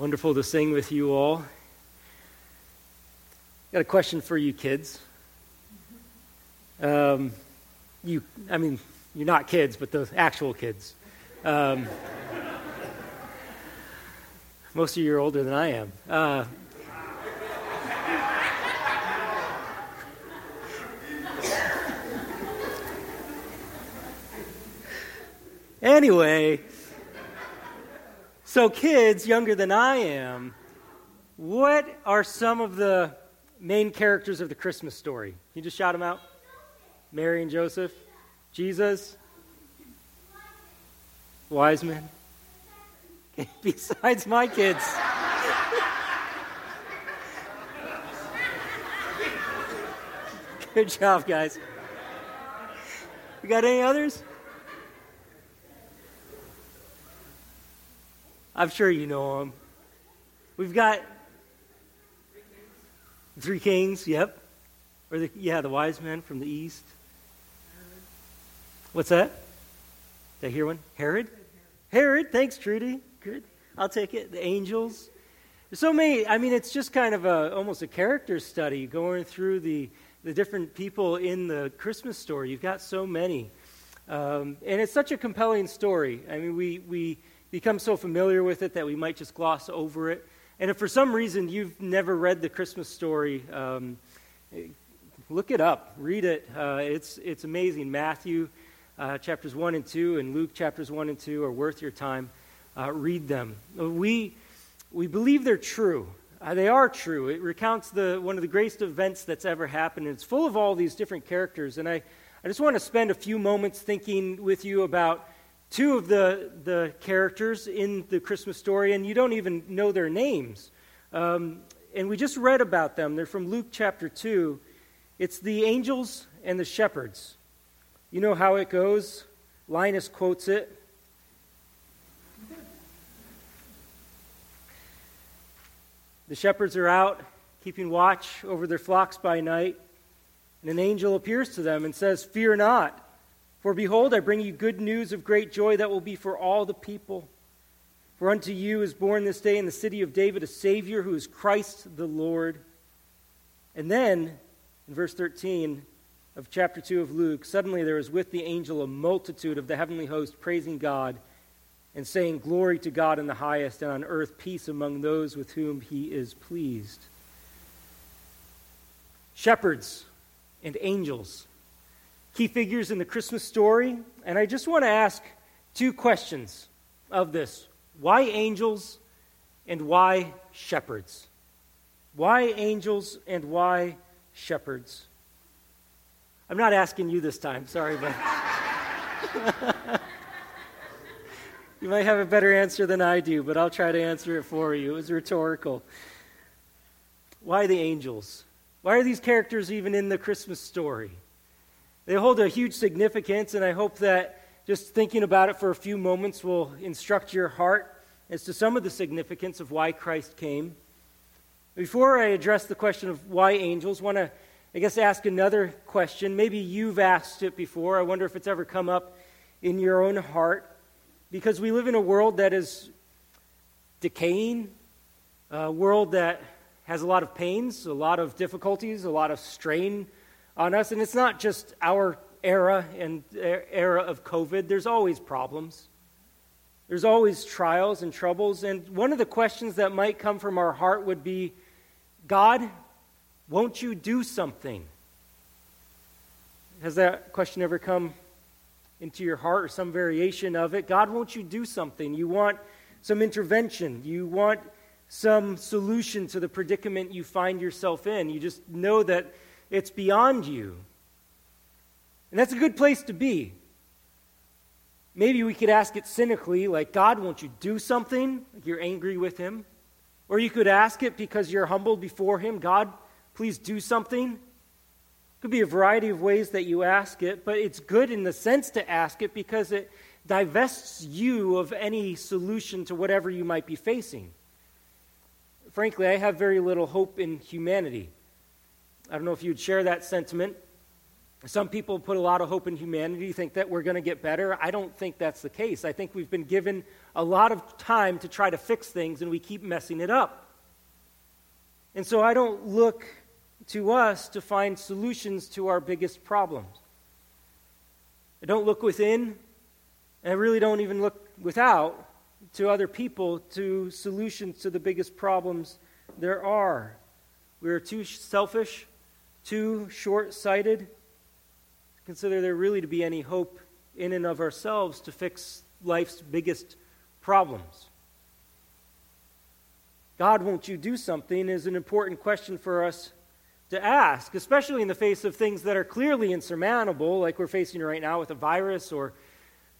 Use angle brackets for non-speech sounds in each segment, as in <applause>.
Wonderful to sing with you all. Got a question for you, kids. Um, you, I mean, you're not kids, but the actual kids. Um, most of you are older than I am. Uh, anyway, so, kids younger than I am, what are some of the main characters of the Christmas story? Can you just shout them out? Mary and Joseph, Jesus, wise men. <laughs> Besides my kids. Good job, guys. We got any others? I'm sure you know them. We've got three kings, yep. Or the, yeah, the wise men from the east. What's that? Did I hear one? Herod? Herod, thanks, Trudy. Good. I'll take it. The angels. There's so many. I mean, it's just kind of a, almost a character study going through the, the different people in the Christmas story. You've got so many. Um, and it's such a compelling story. I mean, we, we become so familiar with it that we might just gloss over it. And if for some reason you've never read the Christmas story, um, look it up, read it. Uh, it's, it's amazing. Matthew uh, chapters 1 and 2 and Luke chapters 1 and 2 are worth your time. Uh, read them. We, we believe they're true. Uh, they are true. It recounts the, one of the greatest events that's ever happened, and it's full of all these different characters. And I, I just want to spend a few moments thinking with you about two of the, the characters in the Christmas story, and you don't even know their names. Um, and we just read about them. They're from Luke chapter 2. It's the angels and the shepherds. You know how it goes. Linus quotes it. The shepherds are out keeping watch over their flocks by night, and an angel appears to them and says, Fear not. For behold, I bring you good news of great joy that will be for all the people. For unto you is born this day in the city of David a Savior who is Christ the Lord. And then, in verse 13 of chapter 2 of Luke, suddenly there was with the angel a multitude of the heavenly host praising God and saying, Glory to God in the highest, and on earth peace among those with whom he is pleased. Shepherds and angels key figures in the Christmas story, and I just want to ask two questions of this why angels and why shepherds? Why angels and why shepherds? I'm not asking you this time, sorry, but <laughs> you might have a better answer than I do, but I'll try to answer it for you. It was rhetorical. Why the angels? Why are these characters even in the Christmas story? They hold a huge significance, and I hope that just thinking about it for a few moments will instruct your heart as to some of the significance of why Christ came. Before I address the question of why angels, I want to, I guess, ask another question. Maybe you've asked it before. I wonder if it's ever come up in your own heart. Because we live in a world that is decaying, a world that has a lot of pains, a lot of difficulties, a lot of strain on us. And it's not just our era and era of COVID, there's always problems. There's always trials and troubles. And one of the questions that might come from our heart would be God, won't you do something? Has that question ever come into your heart or some variation of it? God, won't you do something? You want some intervention. You want some solution to the predicament you find yourself in. You just know that it's beyond you. And that's a good place to be. Maybe we could ask it cynically, like, God, won't you do something? Like you're angry with Him. Or you could ask it because you're humbled before Him, God, please do something. Could be a variety of ways that you ask it, but it's good in the sense to ask it because it divests you of any solution to whatever you might be facing. Frankly, I have very little hope in humanity. I don't know if you'd share that sentiment. Some people put a lot of hope in humanity, think that we're going to get better. I don't think that's the case. I think we've been given a lot of time to try to fix things, and we keep messing it up. And so I don't look to us to find solutions to our biggest problems. I don't look within, and I really don't even look without to other people to solutions to the biggest problems there are. We are too selfish, too short sighted consider there really to be any hope in and of ourselves to fix life's biggest problems. God, won't you do something is an important question for us to ask, especially in the face of things that are clearly insurmountable, like we're facing right now with a virus or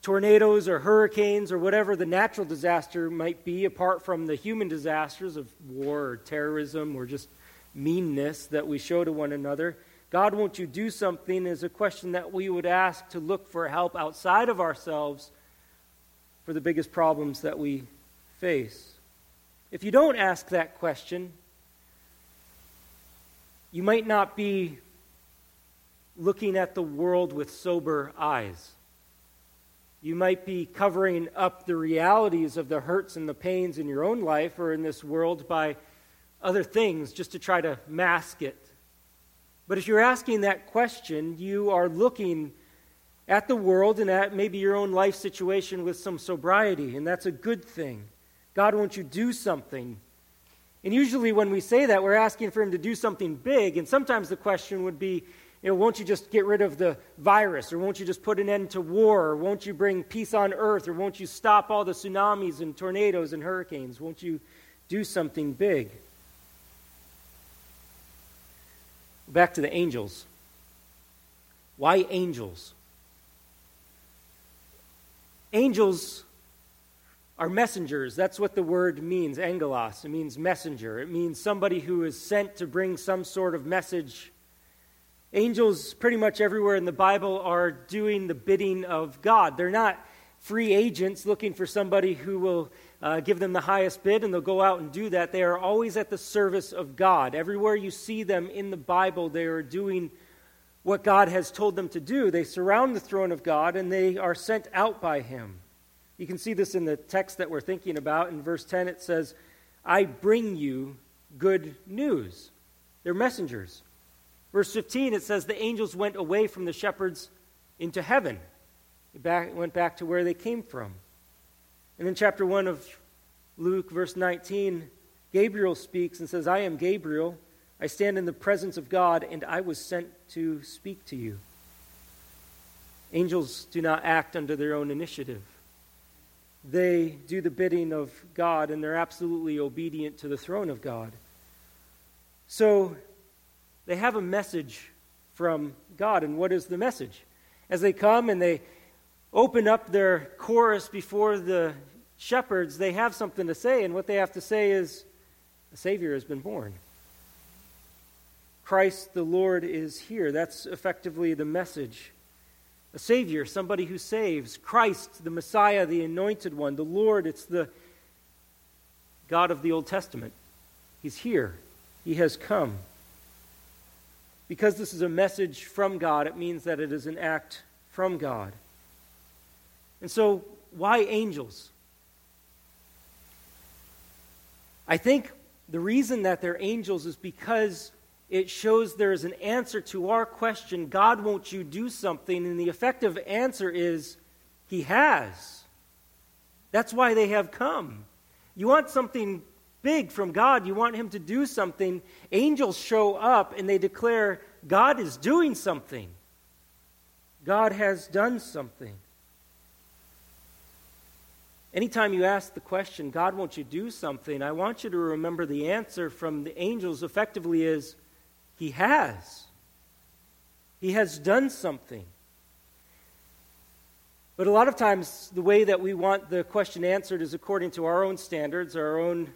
tornadoes or hurricanes or whatever the natural disaster might be, apart from the human disasters of war or terrorism or just meanness that we show to one another. God, won't you do something is a question that we would ask to look for help outside of ourselves for the biggest problems that we face. If you don't ask that question, you might not be looking at the world with sober eyes. You might be covering up the realities of the hurts and the pains in your own life or in this world by other things just to try to mask it but if you're asking that question, you are looking at the world and at maybe your own life situation with some sobriety, and that's a good thing. God, won't you do something? And usually, when we say that, we're asking for Him to do something big, and sometimes the question would be, you know, won't you just get rid of the virus, or won't you just put an end to war, or won't you bring peace on earth, or won't you stop all the tsunamis and tornadoes and hurricanes? Won't you do something big? Back to the angels. Why angels? Angels are messengers. That's what the word means, angelos. It means messenger. It means somebody who is sent to bring some sort of message. Angels, pretty much everywhere in the Bible, are doing the bidding of God. They're not free agents looking for somebody who will uh, give them the highest bid and they'll go out and do that. They are always at the service of God. Everywhere you see them in the Bible, they are doing what God has told them to do. They surround the throne of God and they are sent out by Him. You can see this in the text that we're thinking about. In verse 10, it says, I bring you good news. They're messengers. Verse 15, it says, The angels went away from the shepherds into heaven. Back, went back to where they came from. And in chapter 1 of Luke, verse 19, Gabriel speaks and says, I am Gabriel. I stand in the presence of God, and I was sent to speak to you. Angels do not act under their own initiative. They do the bidding of God, and they're absolutely obedient to the throne of God. So they have a message from God. And what is the message? As they come and they open up their chorus before the shepherds, they have something to say, and what they have to say is, a Savior has been born. Christ the Lord is here. That's effectively the message. A Savior, somebody who saves. Christ, the Messiah, the anointed one. The Lord, it's the God of the Old Testament. He's here, He has come. Because this is a message from God, it means that it is an act from God. And so, why angels? I think the reason that they're angels is because it shows there is an answer to our question God, won't you do something? And the effective answer is He has. That's why they have come. You want something big from God, you want Him to do something. Angels show up and they declare, God is doing something. God has done something. Anytime you ask the question, God, won't you do something? I want you to remember the answer from the angels effectively is, He has. He has done something. But a lot of times, the way that we want the question answered is according to our own standards, our own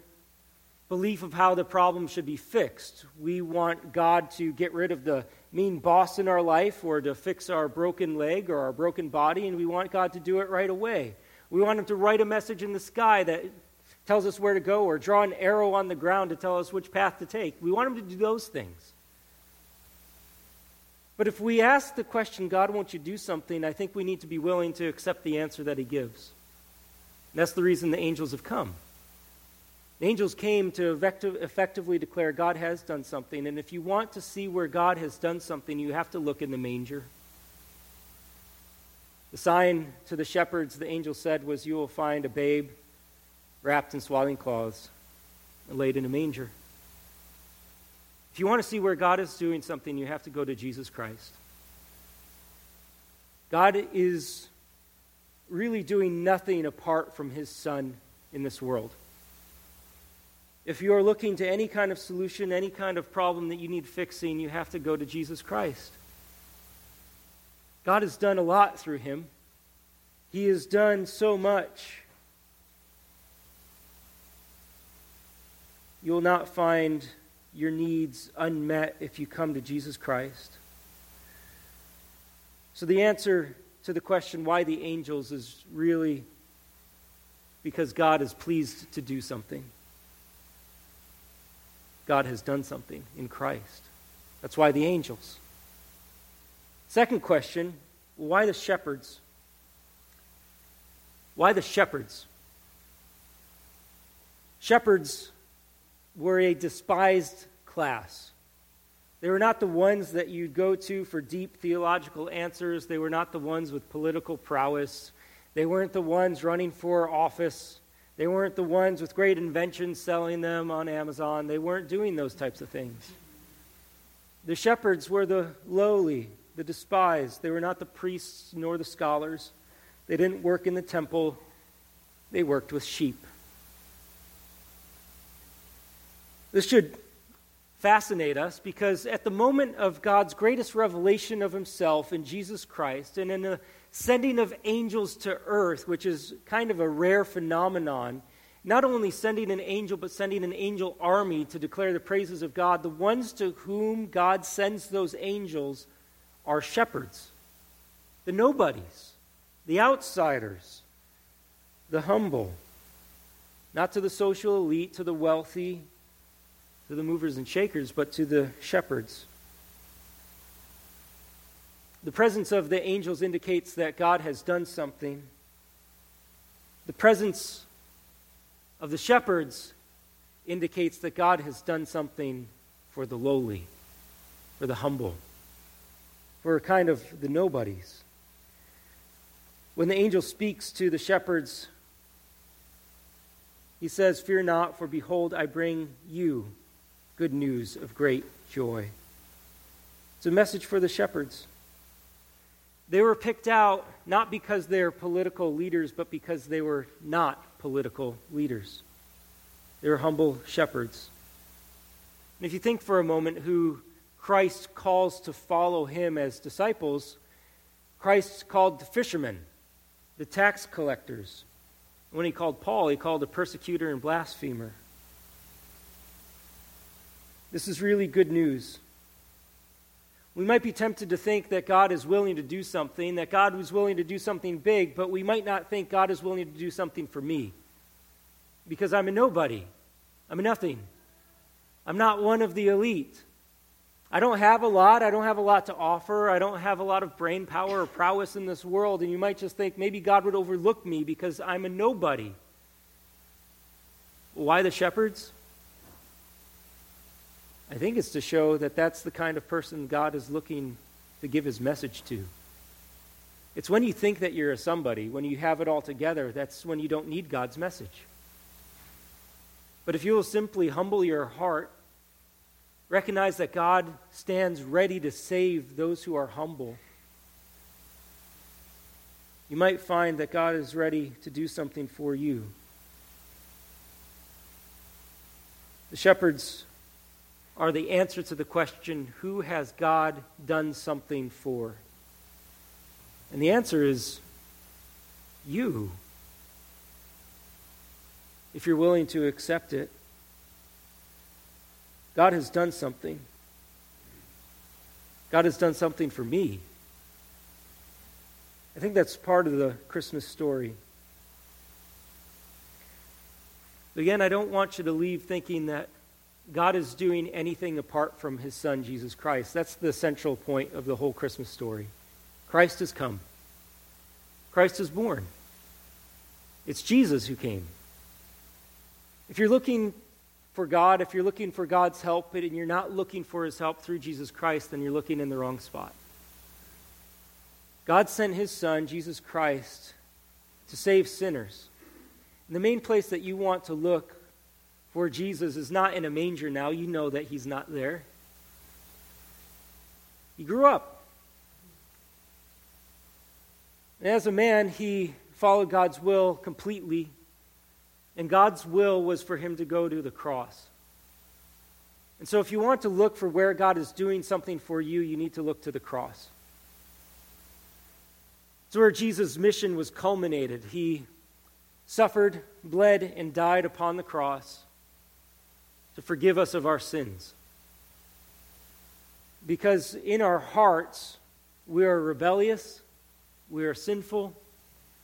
belief of how the problem should be fixed. We want God to get rid of the mean boss in our life or to fix our broken leg or our broken body, and we want God to do it right away. We want him to write a message in the sky that tells us where to go or draw an arrow on the ground to tell us which path to take. We want him to do those things. But if we ask the question, God, won't you do something, I think we need to be willing to accept the answer that He gives. And that's the reason the angels have come. The angels came to effectively declare God has done something. And if you want to see where God has done something, you have to look in the manger. The sign to the shepherds, the angel said, was, You will find a babe wrapped in swaddling cloths and laid in a manger. If you want to see where God is doing something, you have to go to Jesus Christ. God is really doing nothing apart from his Son in this world. If you are looking to any kind of solution, any kind of problem that you need fixing, you have to go to Jesus Christ. God has done a lot through him. He has done so much. You will not find your needs unmet if you come to Jesus Christ. So, the answer to the question why the angels is really because God is pleased to do something. God has done something in Christ. That's why the angels. Second question why the shepherds? Why the shepherds? Shepherds were a despised class. They were not the ones that you'd go to for deep theological answers. They were not the ones with political prowess. They weren't the ones running for office. They weren't the ones with great inventions selling them on Amazon. They weren't doing those types of things. The shepherds were the lowly, the despised. They were not the priests nor the scholars. They didn't work in the temple, they worked with sheep. This should fascinate us because at the moment of God's greatest revelation of himself in Jesus Christ and in the sending of angels to earth, which is kind of a rare phenomenon, not only sending an angel, but sending an angel army to declare the praises of God, the ones to whom God sends those angels are shepherds, the nobodies, the outsiders, the humble, not to the social elite, to the wealthy, to the movers and shakers, but to the shepherds. The presence of the angels indicates that God has done something. The presence of the shepherds indicates that God has done something for the lowly, for the humble, for kind of the nobodies. When the angel speaks to the shepherds, he says, Fear not, for behold, I bring you good news of great joy. It's a message for the shepherds. They were picked out not because they're political leaders, but because they were not political leaders. They were humble shepherds. And if you think for a moment who Christ calls to follow him as disciples, Christ called the fishermen, the tax collectors. When he called Paul, he called a persecutor and blasphemer. This is really good news. We might be tempted to think that God is willing to do something, that God was willing to do something big, but we might not think God is willing to do something for me. Because I'm a nobody. I'm a nothing. I'm not one of the elite. I don't have a lot. I don't have a lot to offer. I don't have a lot of brain power or prowess in this world. And you might just think maybe God would overlook me because I'm a nobody. Why the shepherds? I think it's to show that that's the kind of person God is looking to give his message to. It's when you think that you're a somebody, when you have it all together, that's when you don't need God's message. But if you will simply humble your heart, recognize that God stands ready to save those who are humble, you might find that God is ready to do something for you. The shepherds are the answer to the question who has God done something for? And the answer is you. If you're willing to accept it, God has done something. God has done something for me. I think that's part of the Christmas story. Again, I don't want you to leave thinking that God is doing anything apart from his son, Jesus Christ. That's the central point of the whole Christmas story. Christ has come, Christ is born. It's Jesus who came. If you're looking for God, if you're looking for God's help and you're not looking for his help through Jesus Christ, then you're looking in the wrong spot. God sent his son, Jesus Christ, to save sinners. And the main place that you want to look for Jesus is not in a manger now. You know that he's not there. He grew up. And as a man, he followed God's will completely. And God's will was for him to go to the cross. And so, if you want to look for where God is doing something for you, you need to look to the cross. It's where Jesus' mission was culminated. He suffered, bled, and died upon the cross to forgive us of our sins. Because in our hearts, we are rebellious, we are sinful,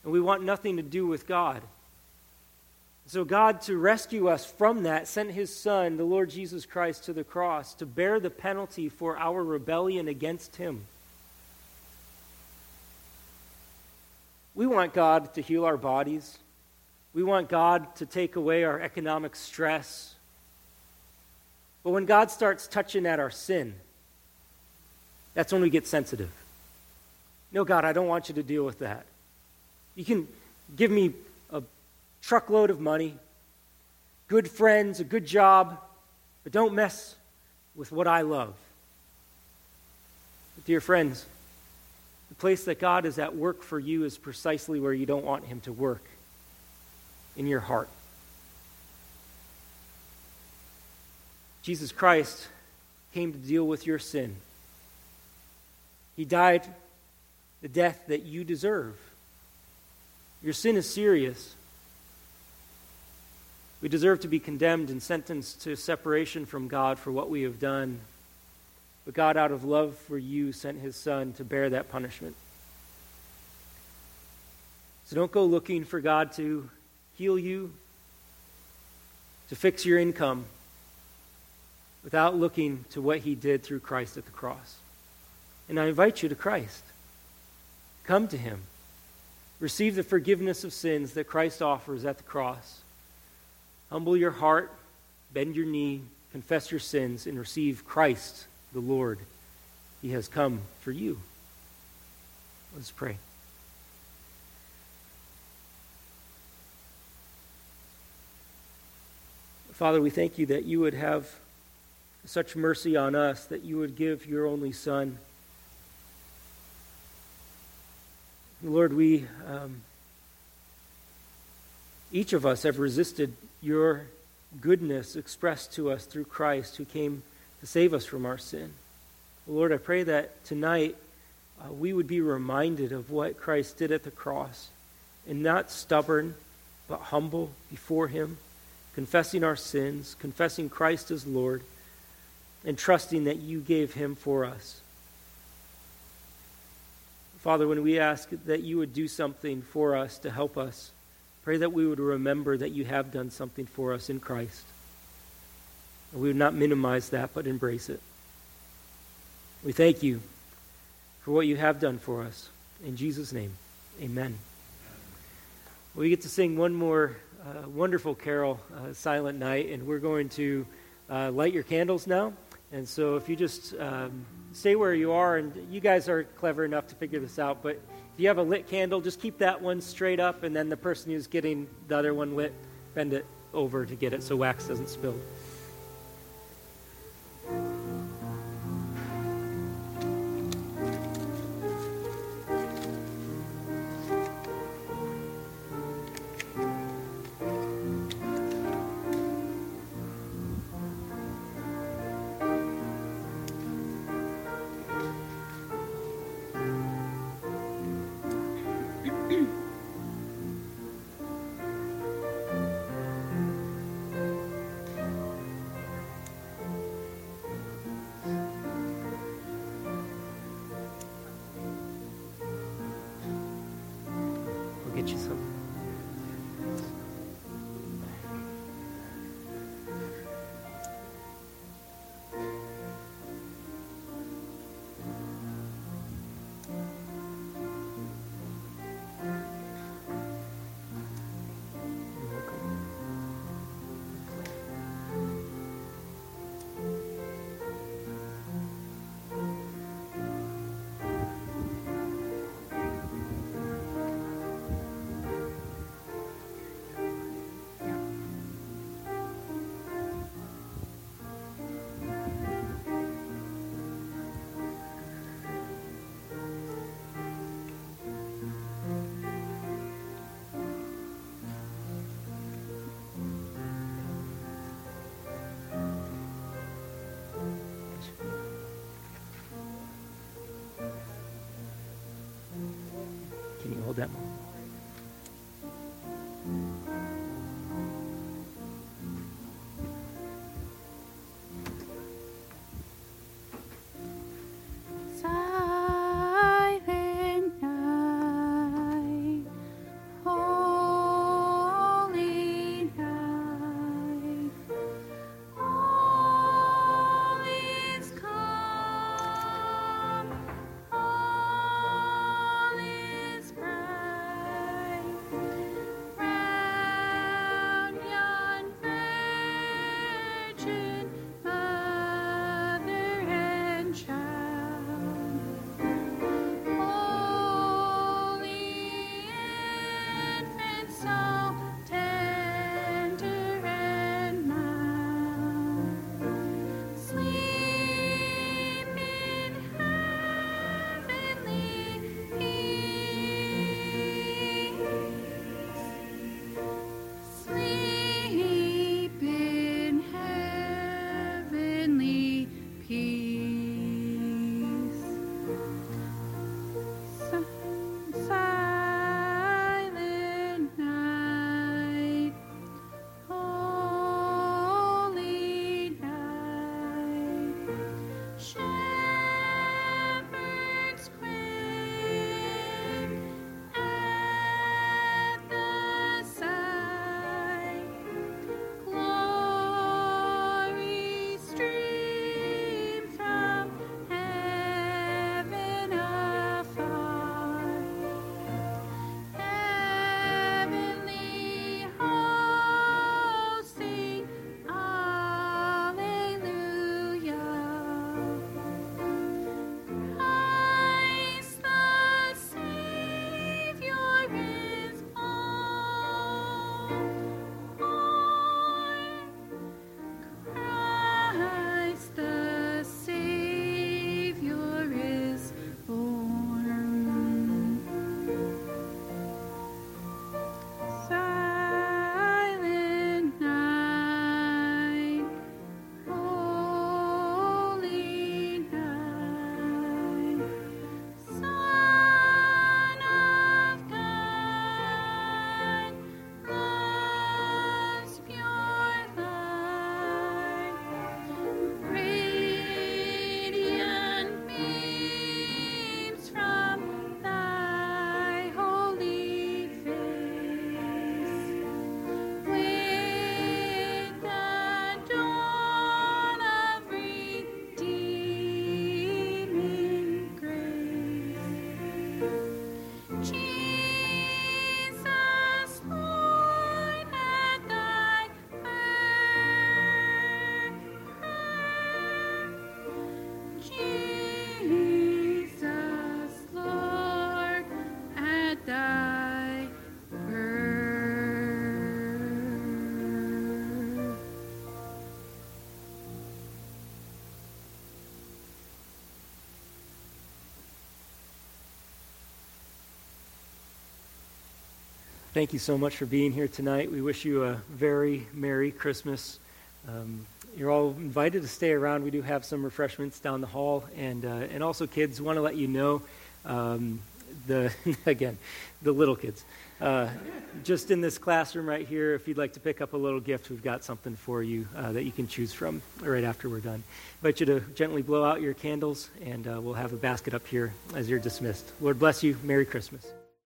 and we want nothing to do with God. So, God, to rescue us from that, sent his Son, the Lord Jesus Christ, to the cross to bear the penalty for our rebellion against him. We want God to heal our bodies. We want God to take away our economic stress. But when God starts touching at our sin, that's when we get sensitive. No, God, I don't want you to deal with that. You can give me truckload of money, good friends, a good job, but don't mess with what I love. But dear friends, the place that God is at work for you is precisely where you don't want Him to work in your heart. Jesus Christ came to deal with your sin. He died the death that you deserve. Your sin is serious. We deserve to be condemned and sentenced to separation from God for what we have done. But God, out of love for you, sent his Son to bear that punishment. So don't go looking for God to heal you, to fix your income, without looking to what he did through Christ at the cross. And I invite you to Christ. Come to him. Receive the forgiveness of sins that Christ offers at the cross. Humble your heart, bend your knee, confess your sins, and receive Christ, the Lord. He has come for you. Let's pray. Father, we thank you that you would have such mercy on us, that you would give your only Son. Lord, we, um, each of us have resisted your goodness expressed to us through Christ who came to save us from our sin. Lord, I pray that tonight uh, we would be reminded of what Christ did at the cross and not stubborn, but humble before Him, confessing our sins, confessing Christ as Lord, and trusting that you gave Him for us. Father, when we ask that you would do something for us to help us, pray that we would remember that you have done something for us in Christ. And we would not minimize that, but embrace it. We thank you for what you have done for us. In Jesus' name, amen. We get to sing one more uh, wonderful carol, uh, Silent Night, and we're going to uh, light your candles now. And so if you just um, stay where you are, and you guys are clever enough to figure this out, but if you have a lit candle, just keep that one straight up, and then the person who's getting the other one lit, bend it over to get it so wax doesn't spill. Alabama. Thank you so much for being here tonight. We wish you a very Merry Christmas. Um, you're all invited to stay around. We do have some refreshments down the hall. And, uh, and also, kids, want to let you know um, the, <laughs> again, the little kids. Uh, just in this classroom right here, if you'd like to pick up a little gift, we've got something for you uh, that you can choose from right after we're done. I invite you to gently blow out your candles, and uh, we'll have a basket up here as you're dismissed. Lord bless you. Merry Christmas.